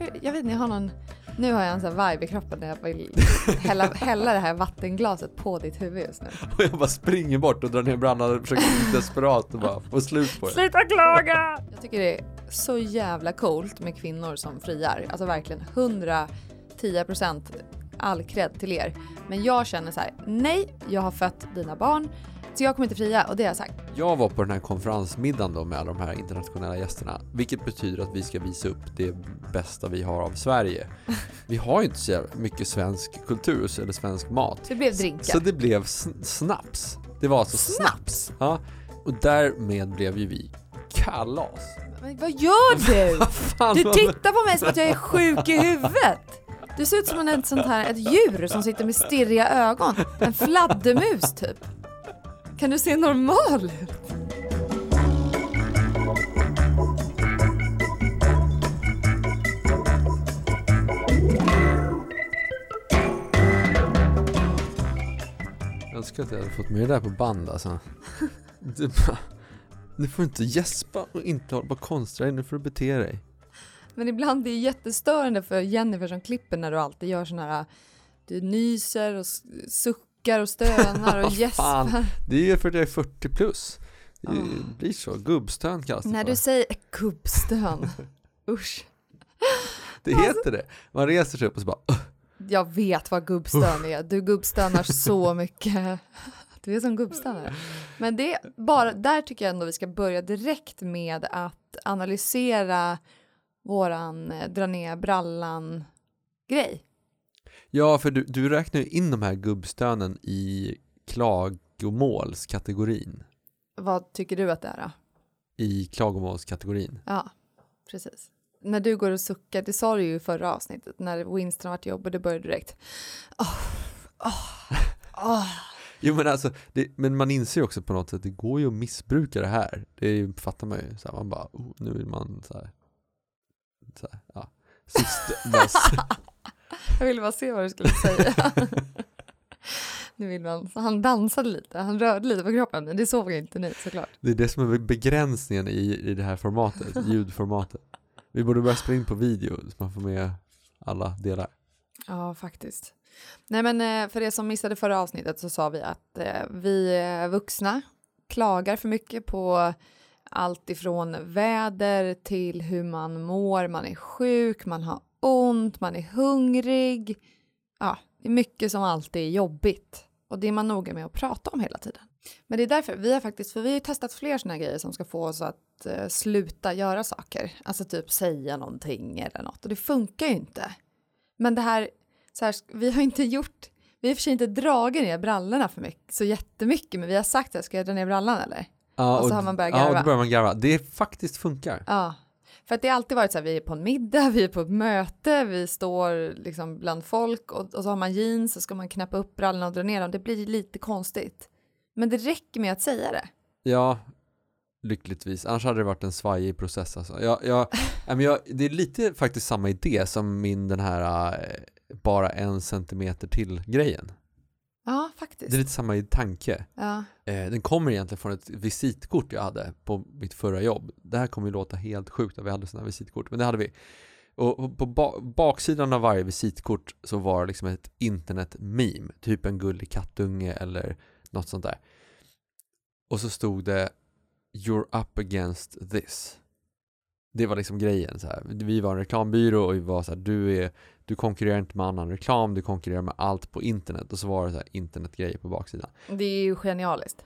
varför, jag vet inte, jag har någon, nu har jag en sån här vibe i kroppen när jag vill hälla, hälla det här vattenglaset på ditt huvud just nu. Och jag bara springer bort och drar ner brallorna och försöker desperat och bara få slut på det. Sluta klaga! Jag tycker det är så jävla coolt med kvinnor som friar. Alltså verkligen 110% all cred till er. Men jag känner så här, nej, jag har fött dina barn, så jag kommer inte fria och det har jag sagt. Jag var på den här konferensmiddagen då med alla de här internationella gästerna, vilket betyder att vi ska visa upp det bästa vi har av Sverige. Vi har ju inte så mycket svensk kultur eller svensk mat. Det blev drinkar. Så det blev sn- snaps. Det var alltså snaps. Snaps? Ja, och därmed blev ju vi kalas. Men vad gör du? Vad Du tittar på mig som att jag är sjuk i huvudet. Du ser ut som en, ett sånt här, ett djur som sitter med stirriga ögon. En fladdermus typ. Kan du se normal ut? Jag önskar att jag hade fått med det där på band alltså. Du, bara, du får inte gäspa och inte hålla på och konstra dig, nu får du bete dig. Men ibland det är jättestörande för Jennifer som klipper när du alltid gör såna här, du nyser och s- suckar och stönar och gäspar. Det är ju för att jag är 40 plus. Det blir så, gubbstön kallas det När för. du säger gubbstön. Usch. Det heter det. Man reser sig upp och så bara. Jag vet vad gubbstön är. Du gubbstönar så mycket. Du är som gubbstönare. Men det bara, där tycker jag ändå vi ska börja direkt med att analysera våran eh, dra ner brallan grej. Ja, för du, du räknar ju in de här gubbstönen i klagomålskategorin. Vad tycker du att det är då? I klagomålskategorin. Ja, precis. När du går och suckar, det sa du ju i förra avsnittet, när Winston har varit jobb och det började direkt. Åh, åh, åh. Jo men alltså, det, men man inser ju också på något sätt, det går ju att missbruka det här. Det fattar man ju. Så här, man bara, oh, nu vill man så här, så här ja. Sist. Jag ville bara se vad du skulle säga. nu vill man, så han dansade lite, han rörde lite på kroppen, men det såg inte ni såklart. Det är det som är begränsningen i, i det här formatet, ljudformatet. Vi borde börja spela in på video så man får med alla delar. Ja, faktiskt. Nej, men eh, för det som missade förra avsnittet så sa vi att eh, vi eh, vuxna klagar för mycket på allt ifrån väder till hur man mår, man är sjuk, man har ont, man är hungrig. Ja, det är mycket som alltid är jobbigt och det är man noga med att prata om hela tiden. Men det är därför vi har faktiskt, för vi har testat fler sådana grejer som ska få oss att eh, sluta göra saker, alltså typ säga någonting eller något och det funkar ju inte. Men det här, så här, vi har inte gjort, vi har i och för sig inte dragit ner brallorna för mycket, så jättemycket, men vi har sagt att ska jag dra ner brallan eller? Ja, Och så har man börjat Ja, och garva. då börjar man garva. Det faktiskt funkar. Ja, för att det har alltid varit så här, vi är på en middag, vi är på ett möte, vi står liksom bland folk och, och så har man jeans och ska man knäppa upp brallorna och dra ner dem, det blir lite konstigt. Men det räcker med att säga det. Ja, lyckligtvis. Annars hade det varit en svajig process alltså. Jag, jag, jag, det är lite faktiskt samma idé som min den här eh, bara en centimeter till grejen. Ja, Det faktiskt. är lite samma i tanke. Ja. Eh, den kommer egentligen från ett visitkort jag hade på mitt förra jobb. Det här kommer ju låta helt sjukt att vi hade sådana visitkort, men det hade vi. Och på ba baksidan av varje visitkort så var det liksom ett internet-meme, typ en gullig kattunge eller något sånt där. Och så stod det You're up against this. Det var liksom grejen så här. Vi var en reklambyrå och vi var så här, du, är, du konkurrerar inte med annan reklam, du konkurrerar med allt på internet. Och så var det så här internetgrejer på baksidan. Det är ju genialiskt.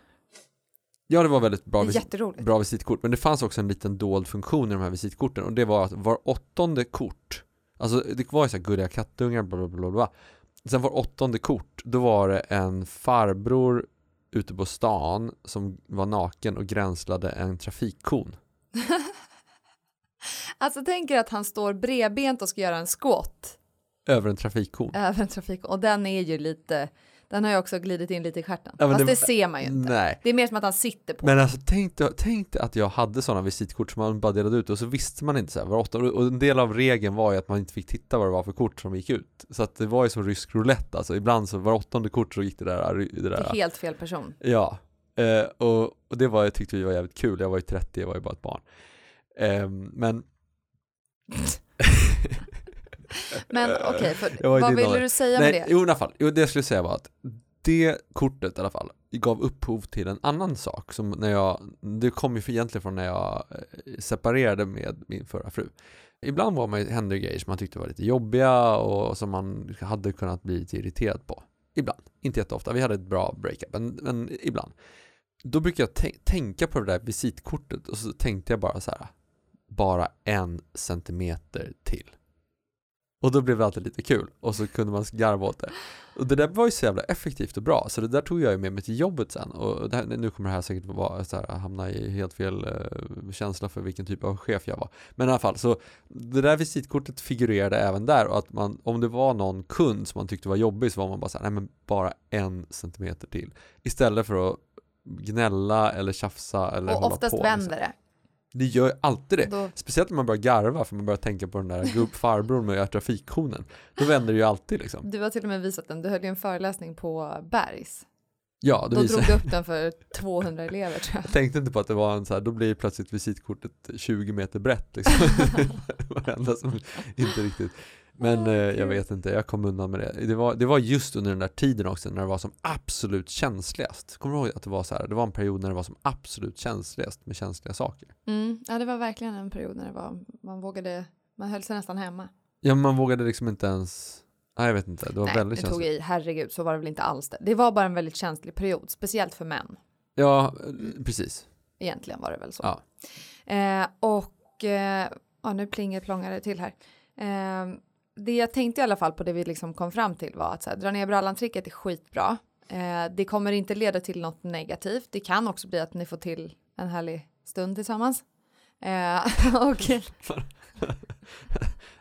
Ja, det var väldigt bra, visit bra visitkort. Men det fanns också en liten dold funktion i de här visitkorten och det var att var åttonde kort, alltså det var ju så här gulliga kattungar, bla bla bla bla. Sen var åttonde kort, då var det en farbror ute på stan som var naken och gränslade en trafikkon. Alltså tänker att han står bredbent och ska göra en squat Över en trafikkon. över en trafik och den är ju lite, den har ju också glidit in lite i stjärten. Ja, Fast det, det- ser man ju inte. Nej. Det är mer som att han sitter på. Men alltså tänk dig, tänk att jag hade sådana visitkort som man bara delade ut och så visste man inte så här, var och en del av regeln var ju att man inte fick titta vad det var för kort som gick ut. Så att det var ju som rysk roulette alltså, ibland så var åttonde kort så gick det där, det där är helt fel person. Ja, eh, och, och det var, jag tyckte vi var jävligt kul. Jag var ju 30, jag var ju bara ett barn. Ehm, men Men okej, Jag var i vad ville du säga Nej, med det? jo, i alla fall. Jo, det jag skulle säga var att det kortet i alla fall gav upphov till en annan sak som när jag, det kom ju egentligen från när jag eh, separerade med min förra fru. Ibland var man, hände grejer som man tyckte var lite jobbiga och som man hade kunnat bli lite irriterad på. Ibland, inte jätteofta. Vi hade ett bra breakup, men, men ibland. Då brukar jag tän- tänka på det där visitkortet och så tänkte jag bara så här, bara en centimeter till. Och då blev det alltid lite kul och så kunde man garva åt det. Och det där var ju så jävla effektivt och bra, så det där tog jag ju med mig till jobbet sen. Och här, nu kommer det här säkert vara så här, hamna i helt fel eh, känsla för vilken typ av chef jag var. Men i alla fall, så det där visitkortet figurerade även där och att man, om det var någon kund som man tyckte var jobbig så var man bara så här, nej men bara en centimeter till. Istället för att gnälla eller tjafsa eller Och hålla oftast på. vänder det. Det gör alltid det. Då, Speciellt när man börjar garva för man börjar tänka på den där gubb farbrorn med trafikkonen. Då vänder det ju alltid liksom. du har till och med visat den, du höll ju en föreläsning på Bergs. Ja, då Då visar drog du upp den för 200 elever tror jag. Jag tänkte inte på att det var en så här, då blir plötsligt visitkortet 20 meter brett liksom. det var det enda som inte riktigt men eh, jag kul. vet inte, jag kom undan med det. Det var, det var just under den där tiden också när det var som absolut känsligast. Kommer du ihåg att det var så här, det var en period när det var som absolut känsligast med känsliga saker. Mm, ja, det var verkligen en period när det var, man vågade, man höll sig nästan hemma. Ja, men man vågade liksom inte ens, nej jag vet inte, det var Nej, väldigt nu tog känsligt. jag i, herregud, så var det väl inte alls det. Det var bara en väldigt känslig period, speciellt för män. Ja, eh, precis. Egentligen var det väl så. Ja. Eh, och eh, ja, nu plingar plångar det till här. Eh, det jag tänkte i alla fall på det vi liksom kom fram till var att så här, dra ner brallan-tricket är skitbra. Eh, det kommer inte leda till något negativt. Det kan också bli att ni får till en härlig stund tillsammans. Eh, och,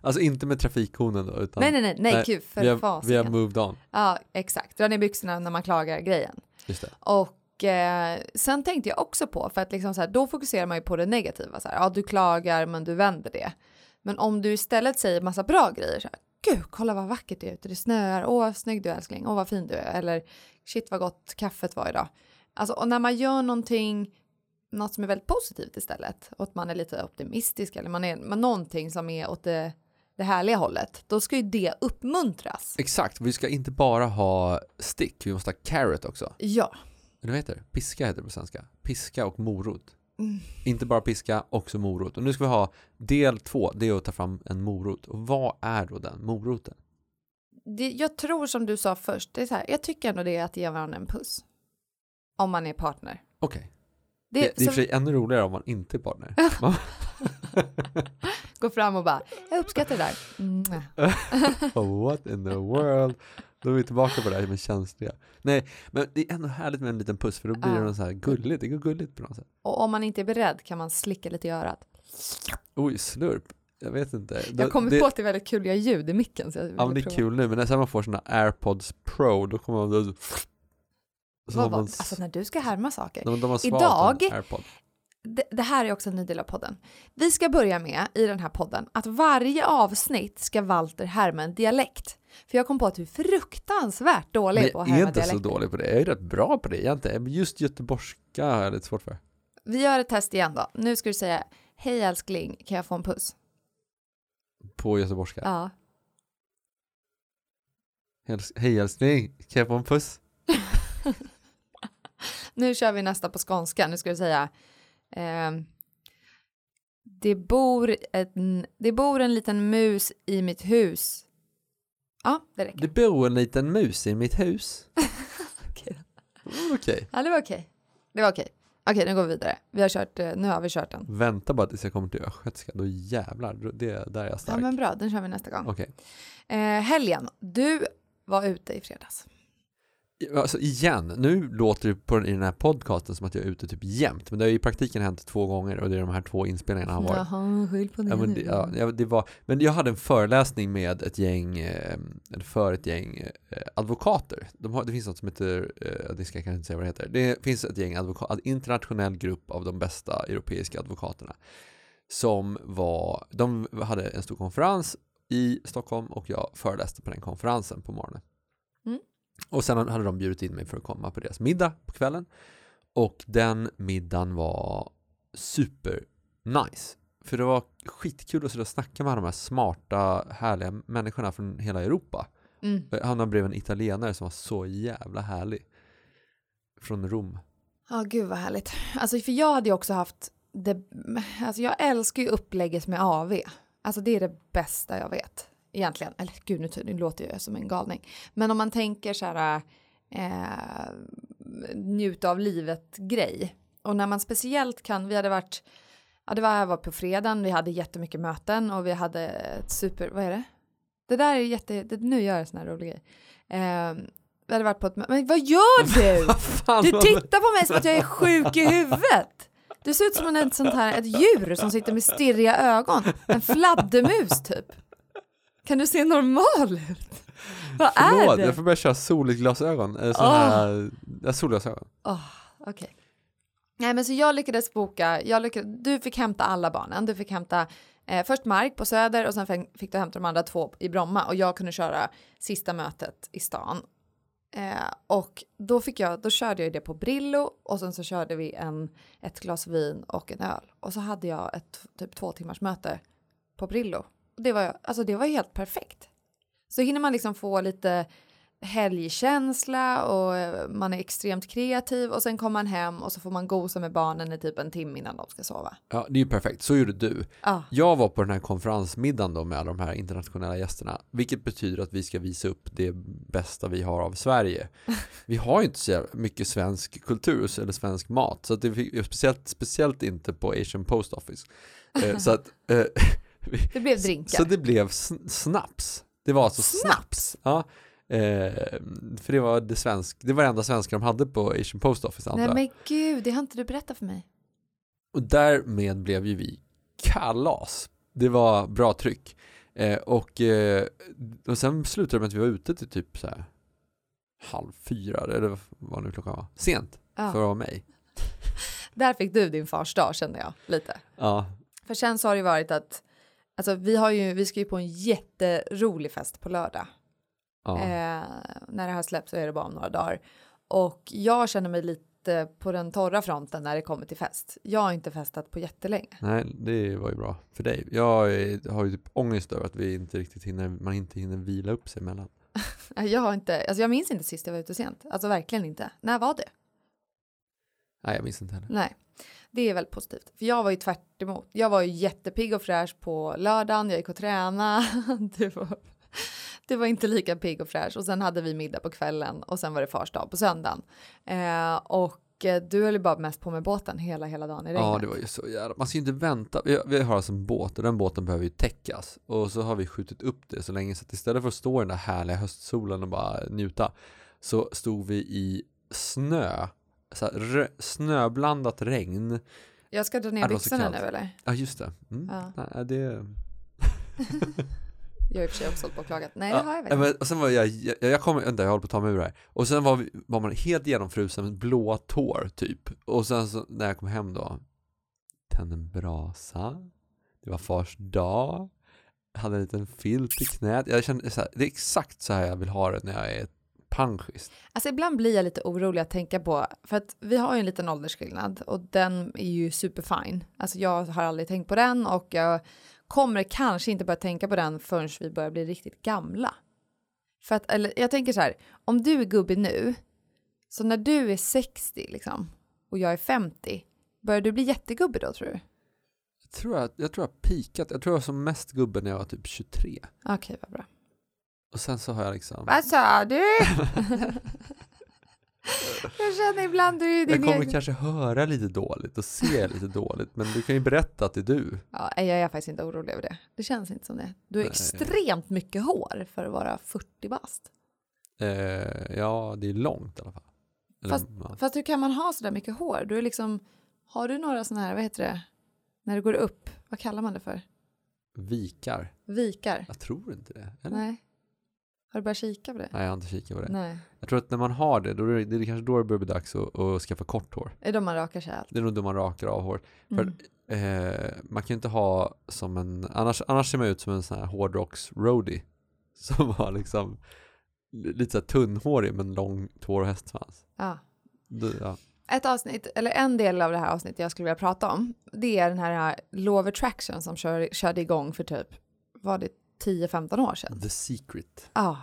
Alltså inte med trafikkonen då, utan nej, nej, nej, nej, gud, för vi, har, fasiken. vi har moved on. Ja, exakt. Dra ner byxorna när man klagar grejen. Just det. Och eh, sen tänkte jag också på, för att liksom så här, då fokuserar man ju på det negativa. Så här, ja, du klagar men du vänder det. Men om du istället säger massa bra grejer, så här, gud, kolla vad vackert det är ute, det snöar, åh, vad snygg du är älskling, åh, vad fin du är, eller shit vad gott kaffet var idag. Alltså, och när man gör någonting, något som är väldigt positivt istället, och att man är lite optimistisk, eller man är man, någonting som är åt det, det härliga hållet, då ska ju det uppmuntras. Exakt, vi ska inte bara ha stick, vi måste ha carrot också. Ja. Eller vad heter det? Piska heter det på svenska. Piska och morot. Mm. Inte bara piska, också morot. Och nu ska vi ha del två, det är att ta fram en morot. Och vad är då den moroten? Det, jag tror som du sa först, det är så här, jag tycker ändå det är att ge varandra en puss. Om man är partner. Okej, Det, det, det är så för sig ännu roligare om man inte är partner. Gå fram och bara, jag uppskattar det där. Mm. what in the world? Då är vi tillbaka på det här med känsliga. Nej, men det är ändå härligt med en liten puss för då blir det något så här gulligt. Det går gulligt på något sätt. Och om man inte är beredd kan man slicka lite i örat. Oj, slurp. Jag vet inte. Jag kommer det, på att det är väldigt kul ljud i micken. Så jag Ja men det är kul nu, men när man får sina airpods pro då kommer man... Så Vad, vad, man alltså när du ska härma saker. de, de Idag-. Det, det här är också en ny del av podden. Vi ska börja med i den här podden att varje avsnitt ska Walter härma en dialekt. För jag kom på att du är fruktansvärt dålig Men på att jag är härma inte så dialekter. dålig på det. Jag är rätt bra på det egentligen. Men Just göteborgska har jag lite svårt för. Vi gör ett test igen då. Nu ska du säga Hej älskling, kan jag få en puss? På göteborgska. Ja. Hej älskling, kan jag få en puss? Nu kör vi nästa på skånska. Nu ska du säga ehm, det, bor en, det bor en liten mus i mitt hus. Ja, det räcker. Det bor en liten mus i mitt hus. Okej. Mm, Okej. Ja, det var okej. Det var okej. Okej, nu går vi vidare. Vi har kört, eh, nu har vi kört den. Vänta bara tills jag kommer till östgötska. Då jävlar, det, där är jag Ja, stark. men bra, den kör vi nästa gång. Okej. Eh, helgen, du var ute i fredags. Alltså igen, nu låter det på, i den här podcasten som att jag är ute typ jämt. Men det har ju i praktiken hänt två gånger och det är de här två inspelningarna har varit. Jaha, skyll på det Ja, men, det, ja, det var, men jag hade en föreläsning med ett gäng, eh, för ett gäng eh, advokater. De har, det finns något som heter, eh, det ska jag kanske inte säga vad det heter. Det finns ett gäng advokater, internationell grupp av de bästa europeiska advokaterna. Som var, de hade en stor konferens i Stockholm och jag föreläste på den konferensen på morgonen. Mm. Och sen hade de bjudit in mig för att komma på deras middag på kvällen. Och den middagen var super nice. För det var skitkul att sitta och snacka med de här smarta, härliga människorna från hela Europa. Mm. Jag hamnade bredvid en italienare som var så jävla härlig. Från Rom. Ja, gud vad härligt. Alltså, för jag hade ju också haft det, alltså jag älskar ju upplägget med AV. Alltså det är det bästa jag vet egentligen. Eller gud, nu, nu låter jag som en galning. Men om man tänker så här eh, njuta av livet grej. Och när man speciellt kan, vi hade varit, ja det var, jag var på fredagen, vi hade jättemycket möten och vi hade ett super, vad är det? Det där är jätte, det, nu gör jag sån här rolig grej. Eh, vi hade varit på ett men vad gör du? Du tittar på mig som att jag är sjuk i huvudet. Du ser ut som en sånt här, ett djur som sitter med stirriga ögon. En fladdermus typ. Kan du se normal ut? Vad Förlåt, är det? jag får börja köra solglasögon. Eh, Sån Åh. här, ja, solglasögon. Oh, Okej. Nej men så jag lyckades boka, jag lyckades, du fick hämta alla barnen, du fick hämta eh, först Mark på Söder och sen fick, fick du hämta de andra två i Bromma och jag kunde köra sista mötet i stan. Eh, och då fick jag, då körde jag det på Brillo och sen så körde vi en, ett glas vin och en öl och så hade jag ett typ två timmars möte på Brillo. Det var, alltså det var helt perfekt. Så hinner man liksom få lite helgkänsla och eh, man är extremt kreativ och sen kommer man hem och så får man gosa med barnen i typ en timme innan de ska sova. Ja, det är ju perfekt. Så gjorde du. Ja, Jag var på den här konferensmiddagen då med alla de här internationella gästerna, vilket betyder att vi ska visa upp det bästa vi har av Sverige. Vi har ju inte så mycket svensk kultur eller svensk mat, så det fick, speciellt, speciellt inte på Asian Post Office. Eh, så att eh, det blev drinkar. Så det blev sn- snaps. Det var alltså snaps. Snaps? Ja. Eh, för det var det, svensk, det var det enda svenska de hade på Asian Post Office antar Nej men gud, det har inte du berättat för mig. Och därmed blev ju vi kalas. Det var bra tryck. Eh, och, eh, och sen slutade det med att vi var ute till typ så här halv fyra, eller vad nu klockan var. Sent Ja. för att vara mig. Där fick du din fars dag kände jag lite. Ja, För sen så har det varit att Alltså vi har ju, vi ska ju på en jätterolig fest på lördag. ja. Eh, när det här släpps så är det bara om några dagar. Och jag känner mig lite på den torra fronten när det kommer till fest. Jag har inte festat på jättelänge. Nej, det var ju bra för dig. Jag har ju typ ångest över att vi inte riktigt hinner, man inte hinner vila upp sig emellan. Jag har inte, alltså jag minns inte sist jag var ute sent. Alltså verkligen inte. När var det? Nej, jag minns inte heller. Nej, det är väldigt positivt. För jag var ju tvärt emot. Jag var ju jättepigg och fräsch på lördagen. Jag gick och tränade. Du var, du var inte lika pigg och fräsch. Och sen hade vi middag på kvällen och sen var det fars dag på söndagen. Eh, och eh, du höll ju bara mest på med båten hela, hela dagen i regnet. Ja, det var ju så jävla... Man ska ju inte vänta. Vi, vi har alltså en båt och den båten behöver ju täckas. Och så har vi skjutit upp det så länge så att istället för att stå i den där härliga höstsolen och bara njuta så stod vi i snö. Så här, snöblandat regn. Jag ska dra ner byxorna nu eller? Ja, just det. Mm. Ja. Nej, det... Jag har i och för sig också hållit på och klagat. Nej, det har jag ja, verkligen. men, och sen var jag, jag, jag kommer, vänta jag håller på att ta mig ur det här. Och sen var, vi, var man helt genomfrusen med blåa tår typ. Och sen så, när jag kom hem då, tände en brasa, det var fars dag, jag hade en liten filt i knät. Jag kände så här, det är exakt så här jag vill ha det när jag är panschis. Alltså ibland blir jag lite orolig att tänka på, för att vi har ju en liten åldersskillnad och den är ju superfine. Alltså jag har aldrig tänkt på den och jag kommer kanske inte börja tänka på den förrän vi börjar bli riktigt gamla. För att, eller jag tänker så här, om du är gubbig nu, så när du är 60 liksom och jag är 50, börjar du bli jättegubbig då tror du? Jag tror jag, jag tror jag pikat, jag tror jag var som mest gubbe när jag var typ 23. Okej, vad bra. Och sen så har jag liksom, Vad sa du? jag känner ibland du är jag din kommer egen... kanske höra lite dåligt och se lite dåligt, men du kan ju berätta att det är du. Ja, jag är faktiskt inte orolig över det. Det känns inte som det. Du har Nej. extremt mycket hår för att vara 40 bast. Eh, ja, det är långt i alla fall. Eller, Fast- ja. Fast hur kan man ha så där mycket hår? Du är liksom, har du några sådana här, vad heter det, när det går upp, vad kallar man det för? Vikar? Vikar? Jag tror inte det. Eller? Nej. Har du börjat kika på det? Nej, jag har inte kikat på det. Nej. Jag tror att när man har det, då är det, det är kanske då det börjar bli dags att, att skaffa kort hår. Är de man rakar sig allt? Det är nog då man rakar av hår. För Mm. eh, man kan ju inte ha som en, annars, annars ser man ut som en sån här hårdrocks roadie Som var liksom lite så här tunnhårig men lång tår och hästsvans. Ja. Det, ja. ett avsnitt, eller en del av det här avsnittet jag skulle vilja prata om, det är den här Law of Attraction som kör, körde igång för typ, var det 10-15 år sedan? The Secret. Ja.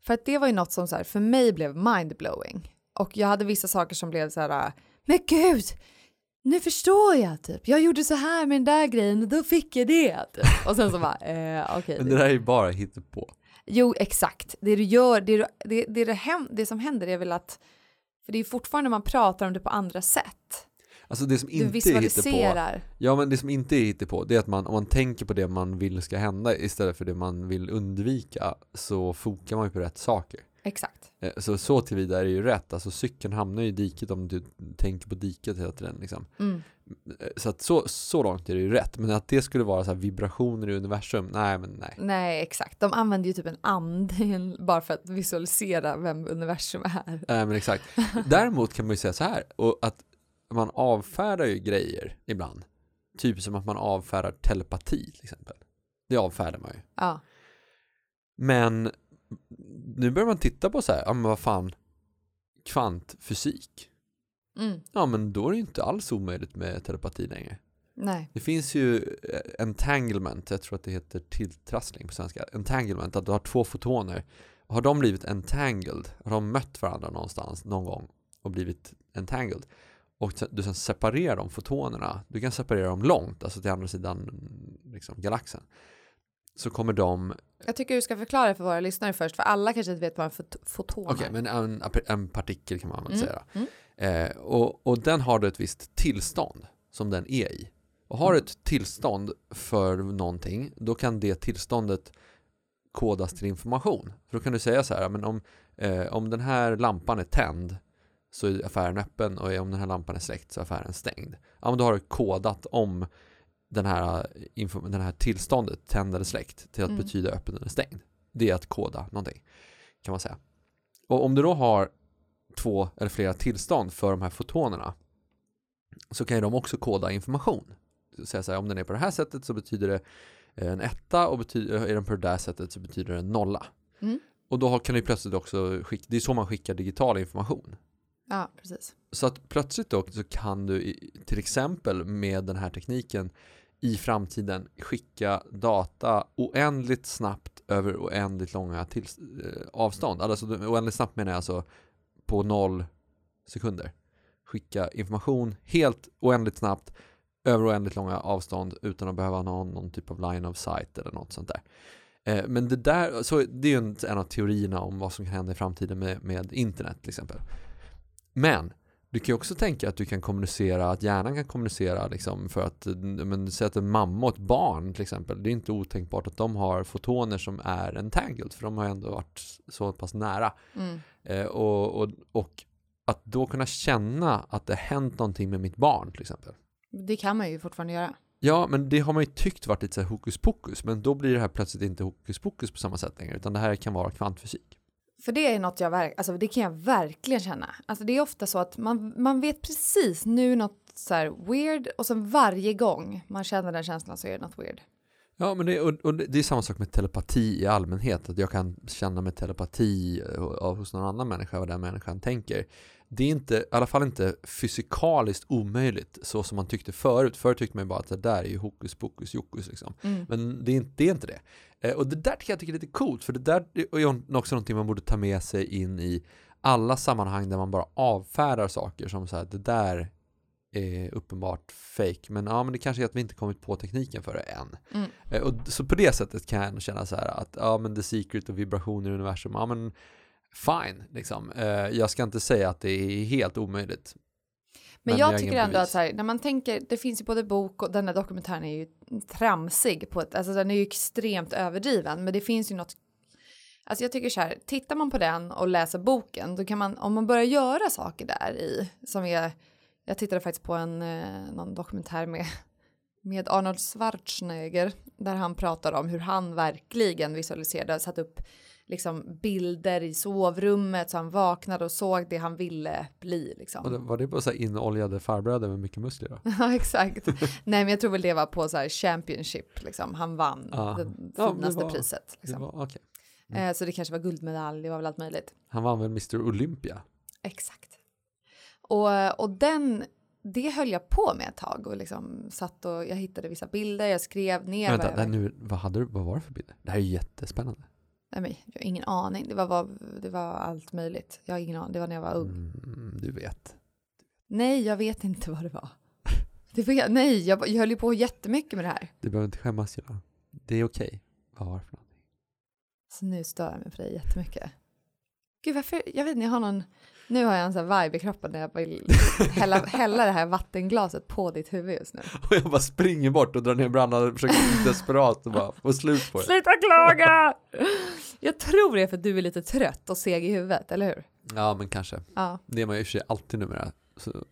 För att det var ju något som så här, för mig blev mindblowing. Och jag hade vissa saker som blev så här, men gud, nu förstår jag typ. Jag gjorde så här med den där grejen och då fick jag det. Typ. Och sen så bara, eh, okej. Okay, men det där är ju bara på. Jo, exakt. Det du gör, det, det, det, det, hem, det som händer är väl att, för det är fortfarande man pratar om det på andra sätt. Alltså det som inte är på, ja men det som inte är på, det är att man, om man tänker på det man vill ska hända istället för det man vill undvika så fokar man ju på rätt saker. Exakt. Eh, så så tillvida är det ju rätt, alltså cykeln hamnar ju i diket om du tänker på diket hela tiden liksom. Mm. Eh, så att så, så långt är det ju rätt, men att det skulle vara så vibrationer i universum, nej men nej. Nej exakt, de använder ju typ en and bara för att visualisera vem universum är. Nej men exakt. Däremot kan man ju säga så här, och att man avfärdar ju grejer ibland. Typ som att man avfärdar telepati till exempel. Det avfärdar man ju. Ja. Men nu börjar man titta på så här, ja men vad fan, kvantfysik. Mm. Ja men då är det inte alls omöjligt med telepati längre. Nej. Det finns ju eh, entanglement, jag tror att det heter tilltrassling på svenska. Entanglement, att du har två fotoner. Har de blivit entangled, har de mött varandra någonstans någon gång och blivit entangled och du sen separerar de fotonerna, du kan separera dem långt, alltså till andra sidan liksom, galaxen så kommer de... Jag tycker du ska förklara för våra lyssnare först, för alla kanske inte vet vad en foton är. Okej, okay, men en, en, partikel kan man väl mm. säga. Mm. Eh, och, och den har då ett visst tillstånd som den är i. Och har mm. ett tillstånd för någonting, då kan det tillståndet kodas till information. För då kan du säga så här, men om, eh, om den här lampan är tänd så är affären öppen och om den här lampan är släckt så är affären stängd. Ja, men då har du kodat om den här, den här tillståndet, tänd eller släckt, till att mm. betyda öppen eller stängd. Det är att koda någonting, kan man säga. Och om du då har två eller flera tillstånd för de här fotonerna så kan ju de också koda information. Säga så här, om den är på det här sättet så betyder det eh, en etta och betyder, är den på det där sättet så betyder det en nolla. Mm. Och då kan du plötsligt också skicka, det är så man skickar digital information. Ja, precis. Så att plötsligt då så kan du till exempel med den här tekniken i framtiden skicka data oändligt snabbt över oändligt långa till, eh, avstånd. Alltså oändligt snabbt menar jag alltså på noll sekunder. Skicka information helt oändligt snabbt över oändligt långa avstånd utan att behöva ha någon typ av line of sight eller något sånt där. Eh, men det där, så det är ju en av teorierna om vad som kan hända i framtiden med, med internet till exempel. Men du kan ju också tänka att du kan kommunicera, att hjärnan kan kommunicera liksom för att, men säg att en mamma och ett barn till exempel, det är inte otänkbart att de har fotoner som är entangled, för de har ju ändå varit så pass nära. Mm. Eh, och, och, och att då kunna känna att det hänt någonting med mitt barn till exempel. Det kan man ju fortfarande göra. Ja, men det har man ju tyckt varit lite så här hokus pokus, men då blir det här plötsligt inte hokus pokus på samma sätt längre, utan det här kan vara kvantfysik. För det är något jag verkligen, alltså det kan jag verkligen känna. Alltså det är ofta så att man, man vet precis nu något så här weird och sen varje gång man känner den känslan så är det något weird. Ja, men det, och, och det är samma sak med telepati i allmänhet, att jag kan känna med telepati eh, hos någon annan människa vad den människan tänker. Det är inte, i alla fall inte fysikaliskt omöjligt så som man tyckte förut. Förut tyckte man bara att det där är ju hokus pokus jokus liksom. Mm. Men det är, inte, det är inte det. Eh, och det där tycker jag tycker är lite coolt, för det där är också någonting man borde ta med sig in i alla sammanhang där man bara avfärdar saker som så här, det där är uppenbart fake, men ja, men det kanske är att vi inte kommit på tekniken för det än. Mm. Eh, och så på det sättet kan jag känna så här att ja, men the secret och vibrationer i universum, ja men fine, liksom. Eh, jag ska inte säga att det är helt omöjligt. Men, men jag tycker ändå bevis. att så här, när man tänker, det finns ju både bok och den här dokumentären är ju tramsig på ett, alltså den är ju extremt överdriven, men det finns ju något Alltså jag tycker så här, tittar man på den och läser boken, då kan man, om man börjar göra saker där i, som är, jag tittade faktiskt på en, eh, någon dokumentär med, med Arnold Schwarzenegger, där han pratar om hur han verkligen visualiserade, satt upp liksom bilder i sovrummet så han vaknade och såg det han ville bli. Liksom. Var det på så här inoljade farbröder med mycket muskler? Ja, exakt. Nej, men jag tror väl det var på så här Championship, liksom. han vann ah. det finaste ja, det priset. Liksom. Det var, okay. mm. eh, så det kanske var guldmedalj, det var väl allt möjligt. Han vann väl Mr Olympia? Exakt. Och, och den, det höll jag på med ett tag och liksom satt och jag hittade vissa bilder, jag skrev ner. Vänta, vad, det jag, nu, vad, hade du, vad var det för bilder? Det här är jättespännande. Nej, men, jag har ingen aning, det var, vad, det var allt möjligt. Jag har ingen aning, det var när jag var ung. Mm, du vet. Nej, jag vet inte vad det var. Det var nej, jag, jag höll ju på jättemycket med det här. Du behöver inte skämmas Julia. Det är okej. Vad var det för någonting? Så nu stör jag mig för dig jättemycket. Gud, varför? Jag vet inte, jag har någon... Nu har jag en sån vibe i kroppen när jag vill hälla, hälla det här vattenglaset på ditt huvud just nu. Och jag bara springer bort och drar ner brallorna och försöker desperat och bara få slut på det. Sluta klaga! Jag tror det är för att du är lite trött och seg i huvudet, eller hur? Ja, men kanske. Ja. Det är man ju i och för sig alltid numera. Så,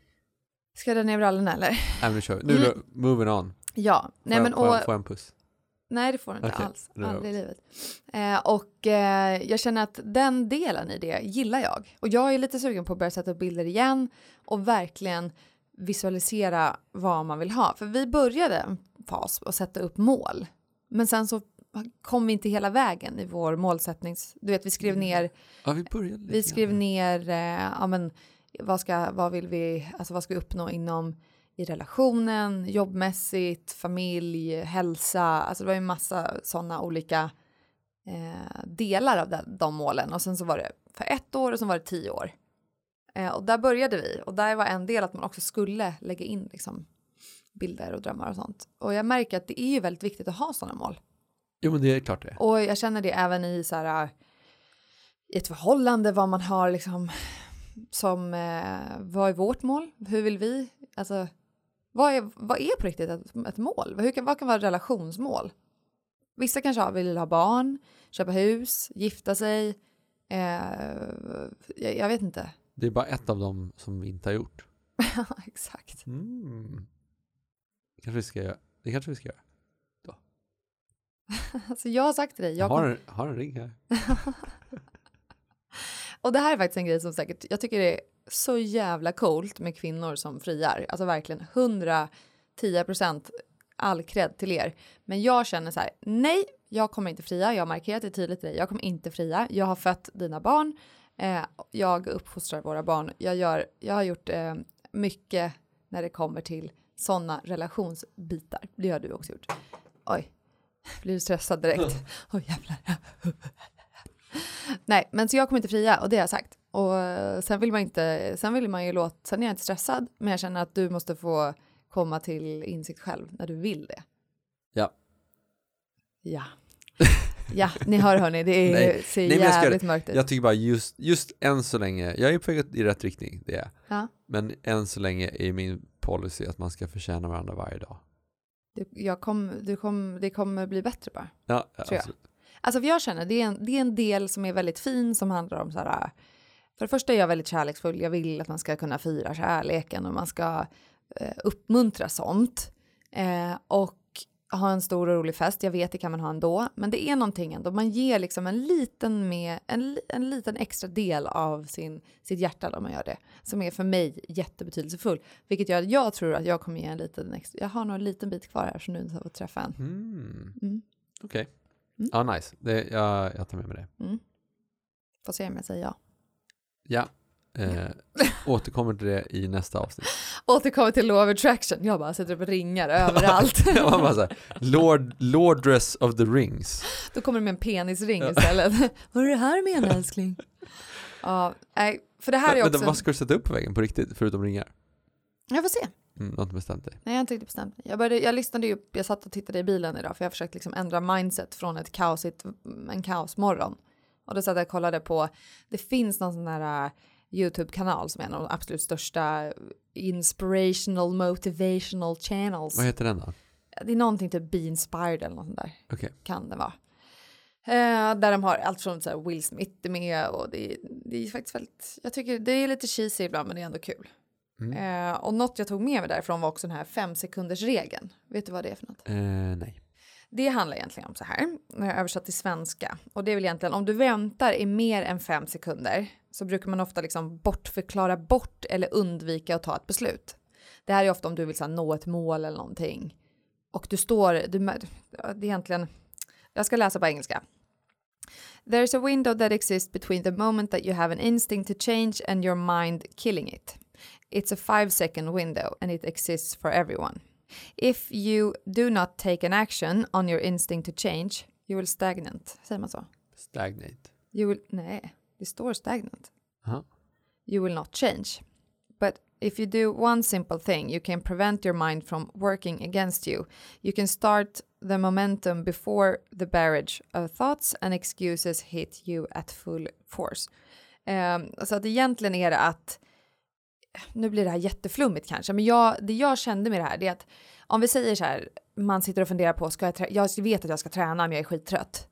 Ska jag dra ner brallorna eller? nej, men nu kör vi. Nu, Mm. moving on. Ja, nej men får, jag, och... får jag en puss? Nej, det får du inte Okej, alls. Aldrig i livet. Eh, och eh, jag känner att den delen i det gillar jag. Och jag är lite sugen på att börja sätta upp bilder igen och verkligen visualisera vad man vill ha. För vi började en fas och sätta upp mål. Men sen så kom vi inte hela vägen i vår målsättnings... Du vet, vi skrev ner, Ja, vi började lite vi skrev ner eh, ja, men, vad, ska, vad vill vi, alltså vad ska vi uppnå inom i relationen, jobbmässigt, familj, hälsa. Alltså det var ju massa sådana olika eh, delar av de, de målen. Och sen så var det för ett år och sen var det tio år. Eh, och där började vi. Och där var en del att man också skulle lägga in liksom, bilder och drömmar och sånt. Och jag märker att det är ju väldigt viktigt att ha sådana mål. Jo, men det är klart det. Och jag känner det även i så här i ett förhållande vad man har liksom som eh, vad är vårt mål? Hur vill vi? Alltså vad är, vad är på riktigt ett, ett mål? Hur kan, vad kan vara relationsmål? Vissa kanske vill ha barn, köpa hus, gifta sig. Eh, jag, jag vet inte. Det är bara ett av dem som vi inte har gjort. Exakt. Mm. Det kanske vi ska göra. Det kanske vi ska göra. Alltså jag har sagt till dig, Jag jag har en, har en ring här. och det här är faktiskt en grej som säkert, jag tycker det är så jävla coolt med kvinnor som friar. Alltså verkligen 110 procent all cred till er. Men jag känner så här, nej, jag kommer inte fria. Jag har markerat det tydligt till dig. Jag kommer inte fria. Jag har fött dina barn. Eh, jag uppfostrar våra barn. Jag, gör, jag har gjort eh, mycket när det kommer till sådana relationsbitar. Det har du också gjort. Oj, blir du stressad direkt? Oj jävlar. Nej, men så jag kommer inte fria och det har jag sagt. Och eh, sen vill man inte, sen vill man ju låta, sen är jag inte stressad, men jag känner att du måste få komma till insikt själv när du vill det. Ja. Ja. Ja, ni hör hörni, det är, Nej, ser nej, jävligt mörkt ut. Jag tycker bara just, just än så länge, jag är på väg i rätt riktning, det är. Ja. Men än så länge är min policy att man ska förtjäna varandra varje dag. Du, kom, du kom, det kommer bli bättre bara. Ja, jag. absolut. Alltså för jag känner, det är, en, det är en del som är väldigt fin som handlar om så här, för det första är jag väldigt kärleksfull, jag vill att man ska kunna fira kärleken och man ska eh, uppmuntra sånt. Eh, och ha en stor och rolig fest, jag vet det kan man ha ändå, men det är någonting ändå, man ger liksom en liten, med, en, en liten extra del av sin, sitt hjärta när man gör det, som är för mig jättebetydelsefull, vilket gör att jag tror att jag kommer ge en liten extra, jag har nog en liten bit kvar här så nu har jag träffa en. Mm. Mm. Okej. Mm. Ja, nice. Det, jag, jag tar med mig det. Mm. Får se om jag säger ja. Ja. Eh, återkommer till det i nästa avsnitt. Återkommer till law of attraction. Jag bara sätter upp ringar överallt. Jag var bara så här, Lord, Lordress of the Rings. Då kommer det med en penisring istället. Vad är det här med älskling? Ja, nej, för det här är också... vad ska du sätta upp på väggen på riktigt, förutom ringar? Jag får se. Mm, du har inte bestämt dig? Nej, jag har inte riktigt bestämt mig. Jag, började, jag lyssnade ju upp, jag satt och tittade i bilen idag för jag har försökt liksom ändra mindset från ett kaosigt, en kaosmorgon. Och då satt jag och kollade på, det finns någon sån där uh, YouTube-kanal som är en av de absolut största inspirational motivational channels. Vad heter den då? Det är någonting typ Be Inspired eller något sånt där. Okej. Kan det vara. Eh, där de har allt från så här Will Smith med och det, det är faktiskt väldigt, jag tycker det är lite cheesy ibland men det är ändå kul. Mm. Eh, och något jag tog med mig därifrån var också den här fem sekunders regeln. Vet du vad det är för något? Eh, nej. Det handlar egentligen om så här, när jag översatt till svenska. Och det är väl egentligen om du väntar i mer än fem sekunder så brukar man ofta liksom bortförklara bort eller undvika att ta ett beslut. Det här är ofta om du vill så här, nå ett mål eller någonting. Och du står, du, det är egentligen, jag ska läsa på engelska. There's a window that exists between the moment that you have an instinct to change and your mind killing it. It's a five second window and it exists for everyone. If you do not take an action on your instinct to change, you will stagnant. Säger man så? Stagnate. You will, nej, det står stagnant. Aha. You will not change. But if you do one simple thing, you can prevent your mind from working against you. You can start the momentum before the barrage of thoughts and excuses hit you at full force. Um, så att egentligen är det att, nu blir det här jätteflummigt kanske, men jag, det jag kände med det här det är att om vi säger så här, man sitter och funderar på, ska jag, trä- jag vet att jag ska träna men jag är skittrött.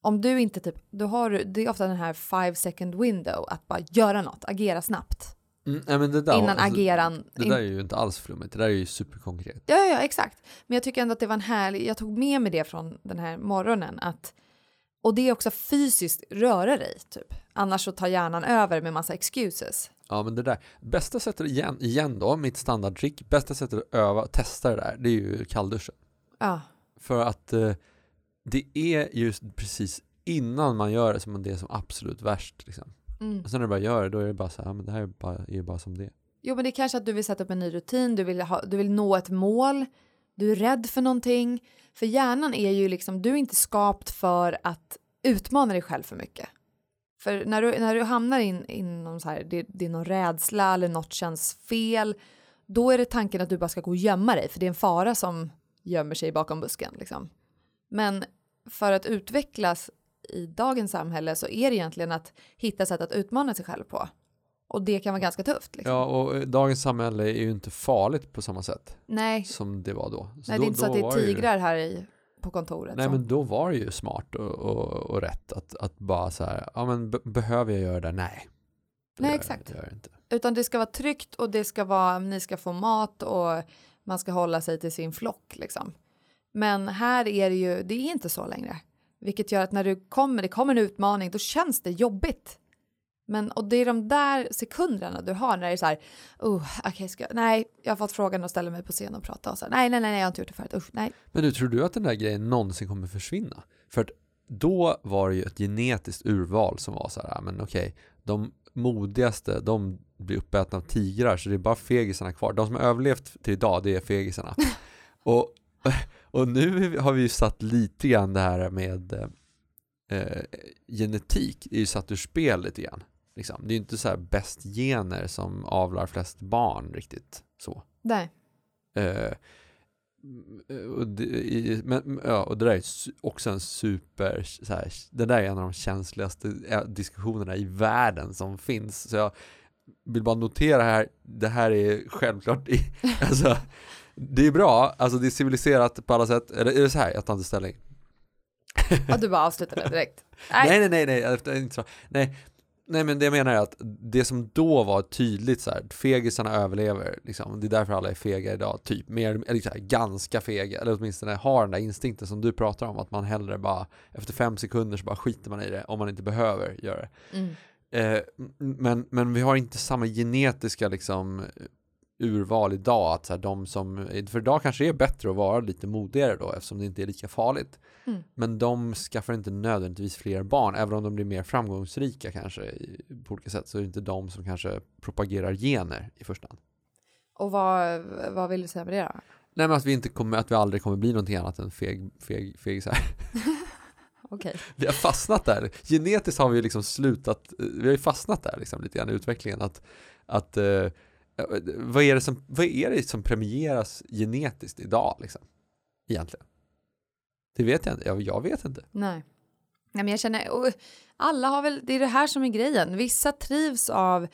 Om du inte typ, då har du, det är ofta den här five second window, att bara göra något, agera snabbt. Mm, nej, men det där, innan alltså, ageran. Det där är ju inte alls flummigt, det där är ju superkonkret. Ja, ja, ja, exakt. Men jag tycker ändå att det var en härlig, jag tog med mig det från den här morgonen att och det är också fysiskt röra dig typ. Annars så tar hjärnan över med massa excuses. Ja men det där, bästa sättet igen, igen då, mitt standardtrick, bästa sättet att öva, testa det där, det är ju kallduschen. Ja, För att eh, det är just precis innan man gör det som det är som absolut värst. Liksom. mm. Och sen när du bara gör det, då är det bara så här, ja, men det här är bara, är bara som det. Jo, men det är kanske att du vill sätta upp en ny rutin, du vill, ha, du vill nå ett mål, du är rädd för någonting. För hjärnan är ju liksom, du är inte skapt för att utmana dig själv för mycket. För när du, när du hamnar in, inom så här, det, det är någon rädsla eller något känns fel, då är det tanken att du bara ska gå och gömma dig, för det är en fara som gömmer sig bakom busken. Liksom. Men för att utvecklas i dagens samhälle så är det egentligen att hitta sätt att utmana sig själv på. Och det kan vara ganska tufft. Liksom. Ja, och eh, dagens samhälle är ju inte farligt på samma sätt Nej, som det var då. Så Nej, då, det är inte så att det är var ju- tigrar här i, på kontoret. Nej som- men då var det ju smart och, och, och rätt att, att bara så här, ja men be- behöver jag göra det? Nej. Det Nej, gör, exakt. Det gör jag inte. Utan det ska vara tryggt och det ska vara, ni ska få mat och man ska hålla sig till sin flock liksom. Men här är det ju, det är inte så längre. Vilket gör att när du kommer, det kommer en utmaning, då känns det jobbigt. Men, och det är de där sekunderna du har när det är så här, oh, okej, ska, nej, jag har fått frågan att ställa mig på scen och prata och så här, nej, nej, nej, jag har inte gjort det förut, usch, nej. Men du, tror du att den där grejen någonsin kommer försvinna? För att då var det ju ett genetiskt urval som var så här, ja, men okej, de modigaste, de blir uppätna av tigrar, så det är bara fegisarna kvar. De som har överlevt till idag, det är fegisarna. och, och nu har vi ju satt lite grann det här med eh, genetik, är ju satt ur spel lite grann. Liksom. Det är ju inte så här bäst gener som avlar flest barn riktigt så. Nej. Eh, och, det, men, ja, och det där är också en super, så här, det där är en av de känsligaste eh, diskussionerna i världen som finns. Så jag vill bara notera här, det här är självklart, i, alltså, det är bra, alltså det är civiliserat på alla sätt, eller är det så här, jag tar inte ställning. Och du bara avslutade direkt. Nej. Nej, nej, nej, nej, nej, nej, men det jag menar är att det som då var tydligt så här, fegisarna överlever, liksom, det är därför alla är fega idag, typ, mer, eller så här, ganska fega, eller åtminstone har den där instinkten som du pratar om, att man hellre bara, efter fem sekunder så bara skiter man i det, om man inte behöver göra det. Mm. Eh, men, men vi har inte samma genetiska liksom urval idag, att så här, de som, för idag kanske det är bättre att vara lite modigare då, eftersom det inte är lika farligt. Mm. Men de skaffar inte nödvändigtvis fler barn, även om de blir mer framgångsrika kanske i, på olika sätt, så är det inte de som kanske propagerar gener i första hand. Och vad, vad vill du säga med det då? Nej men att vi, inte kommer, att vi aldrig kommer bli någonting annat än feg, feg, fegisar. Okej. Vi har fastnat där. Genetiskt har vi liksom slutat, vi har ju fastnat där liksom lite grann i utvecklingen. Att, att, eh, vad, är det som, vad är det som premieras genetiskt idag liksom? Egentligen? Det vet jag inte, jag, jag vet inte. Nej. Nej, men jag känner, alla har väl, det är det här som är grejen. Vissa trivs av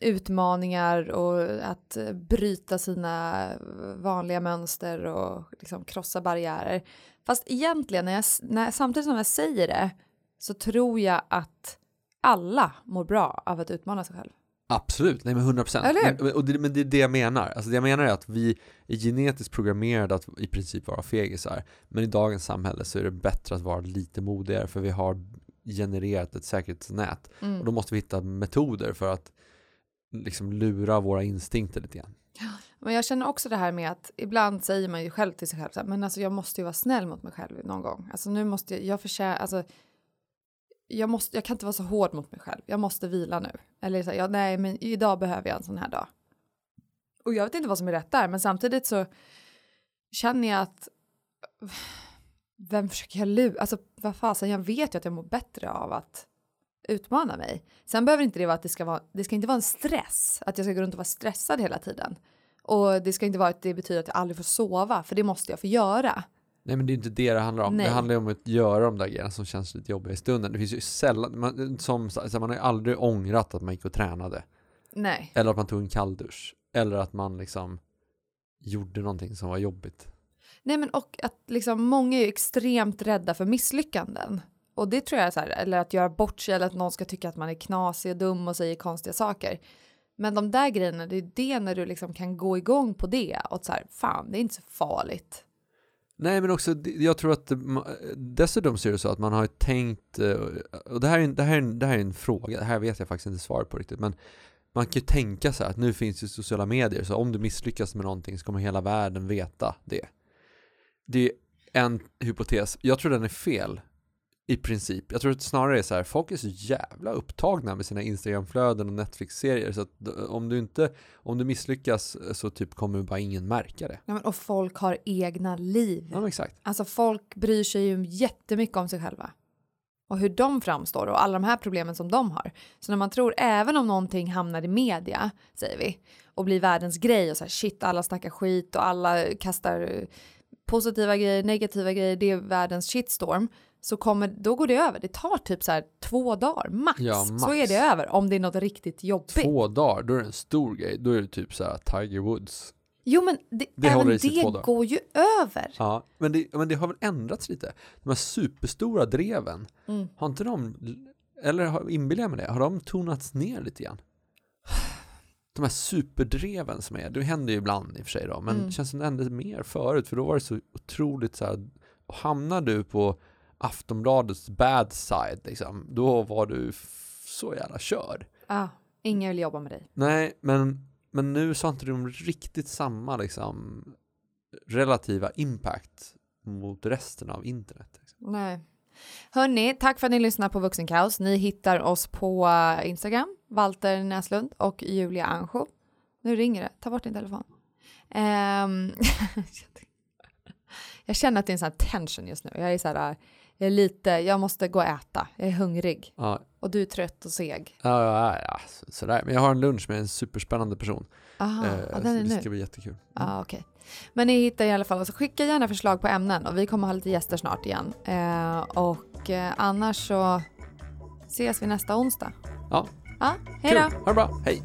utmaningar och att bryta sina vanliga mönster och liksom krossa barriärer. Fast egentligen, när jag, när, samtidigt som jag säger det, så tror jag att alla mår bra av att utmana sig själv. Absolut, nej men 100 procent. Och det, men det är det jag menar. Alltså det jag menar är att vi är genetiskt programmerade att i princip vara fegisar. Men i dagens samhälle så är det bättre att vara lite modigare för vi har genererat ett säkerhetsnät. Mm. Och då måste vi hitta metoder för att liksom lura våra instinkter lite grann. Men jag känner också det här med att ibland säger man ju själv till sig själv så här, men alltså jag måste ju vara snäll mot mig själv någon gång. Alltså nu måste jag, jag förtjänar, alltså jag, måste, jag kan inte vara så hård mot mig själv, jag måste vila nu. Eller så ja, nej men idag behöver jag en sån här dag. Och jag vet inte vad som är rätt där, men samtidigt så känner jag att vem försöker jag lura? Alltså vad fasen, jag vet ju att jag mår bättre av att utmana mig. Sen behöver inte det vara att det ska vara, det ska inte vara en stress, att jag ska gå runt och vara stressad hela tiden. Och det ska inte vara att det betyder att jag aldrig får sova, för det måste jag få göra. Nej men det är inte det det handlar om. Nej. Det handlar ju om att göra de där grejerna som känns lite jobbiga i stunden. Det finns ju sällan, man, som, alltså man har ju aldrig ångrat att man gick och tränade. Nej. Eller att man tog en kalldusch. Eller att man liksom gjorde någonting som var jobbigt. Nej men och att liksom många är ju extremt rädda för misslyckanden. Och det tror jag är så här, eller att göra bort sig eller att någon ska tycka att man är knasig och dum och säger konstiga saker. Men de där grejerna, det är det när du liksom kan gå igång på det och så här, fan det är inte så farligt. Nej men också, jag tror att dessutom så är det så att man har tänkt, eh, och det här är, en- det här är, en- det här är en fråga, det här vet jag faktiskt inte svaret på riktigt, men man kan ju tänka så här att nu finns ju sociala medier, så om du misslyckas med någonting så kommer hela världen veta det. Det är en hypotes, jag tror den är fel i princip. Jag tror att det snarare är så här, folk är så jävla upptagna med sina Instagramflöden och Netflix-serier så att om du inte, om du misslyckas så typ kommer bara ingen märka det. Ja, men, och folk har egna liv. Ja exakt. Alltså folk bryr sig ju jättemycket om sig själva. Och hur de framstår och alla de här problemen som de har. Så när man tror, även om någonting hamnar i media, säger vi, och blir världens grej och så här shit alla snackar skit och alla kastar eh, positiva grejer, negativa grejer, det är världens shitstorm. Så kommer, då går det över. Det tar typ så här två dagar, max. Ja, max. Så är det över om det är något riktigt jobbigt. Två dagar, då är det en stor grej. Då är det typ så här Tiger Woods. Jo men det, Det även det går ju över. Ja, men det, men det har väl ändrats lite. De här superstora dreven, Mm. har inte de, eller har- inbillar jag mig det, har de tonats ner lite grann? De här superdreven som är, det händer ju ibland i och för sig då, men Mm. det känns som det hände mer förut, för då var det så otroligt så här, hamnar du på Aftonbladets bad side liksom, då var du så jävla körd. Ah, ingen vill jobba med dig. Nej, men, men nu så har inte de riktigt samma liksom relativa impact mot resten av internet. Liksom. Nej. Hörni, tack för att ni lyssnar på Vuxenkaos. Ni hittar oss på eh, Instagram, Walter Näslund och Julia Ancho. Nu ringer det, ta bort din telefon. Ehm, jag känner att det är en sån här tension just nu. Jag är så här, jag är lite, jag måste gå och äta, jag är hungrig. Ja, Och du är trött och seg. ja, ja, ja så- sådär. Men jag har en lunch med en superspännande person. Aha, Eh, ja, den är det nu. ska bli jättekul. Ja, okej. Men ni hittar i alla fall, så skicka gärna förslag på ämnen och vi kommer ha lite gäster snart igen. Eh, och eh, annars så ses vi nästa onsdag. Ja. Ja, hej då! Ha det bra, hej!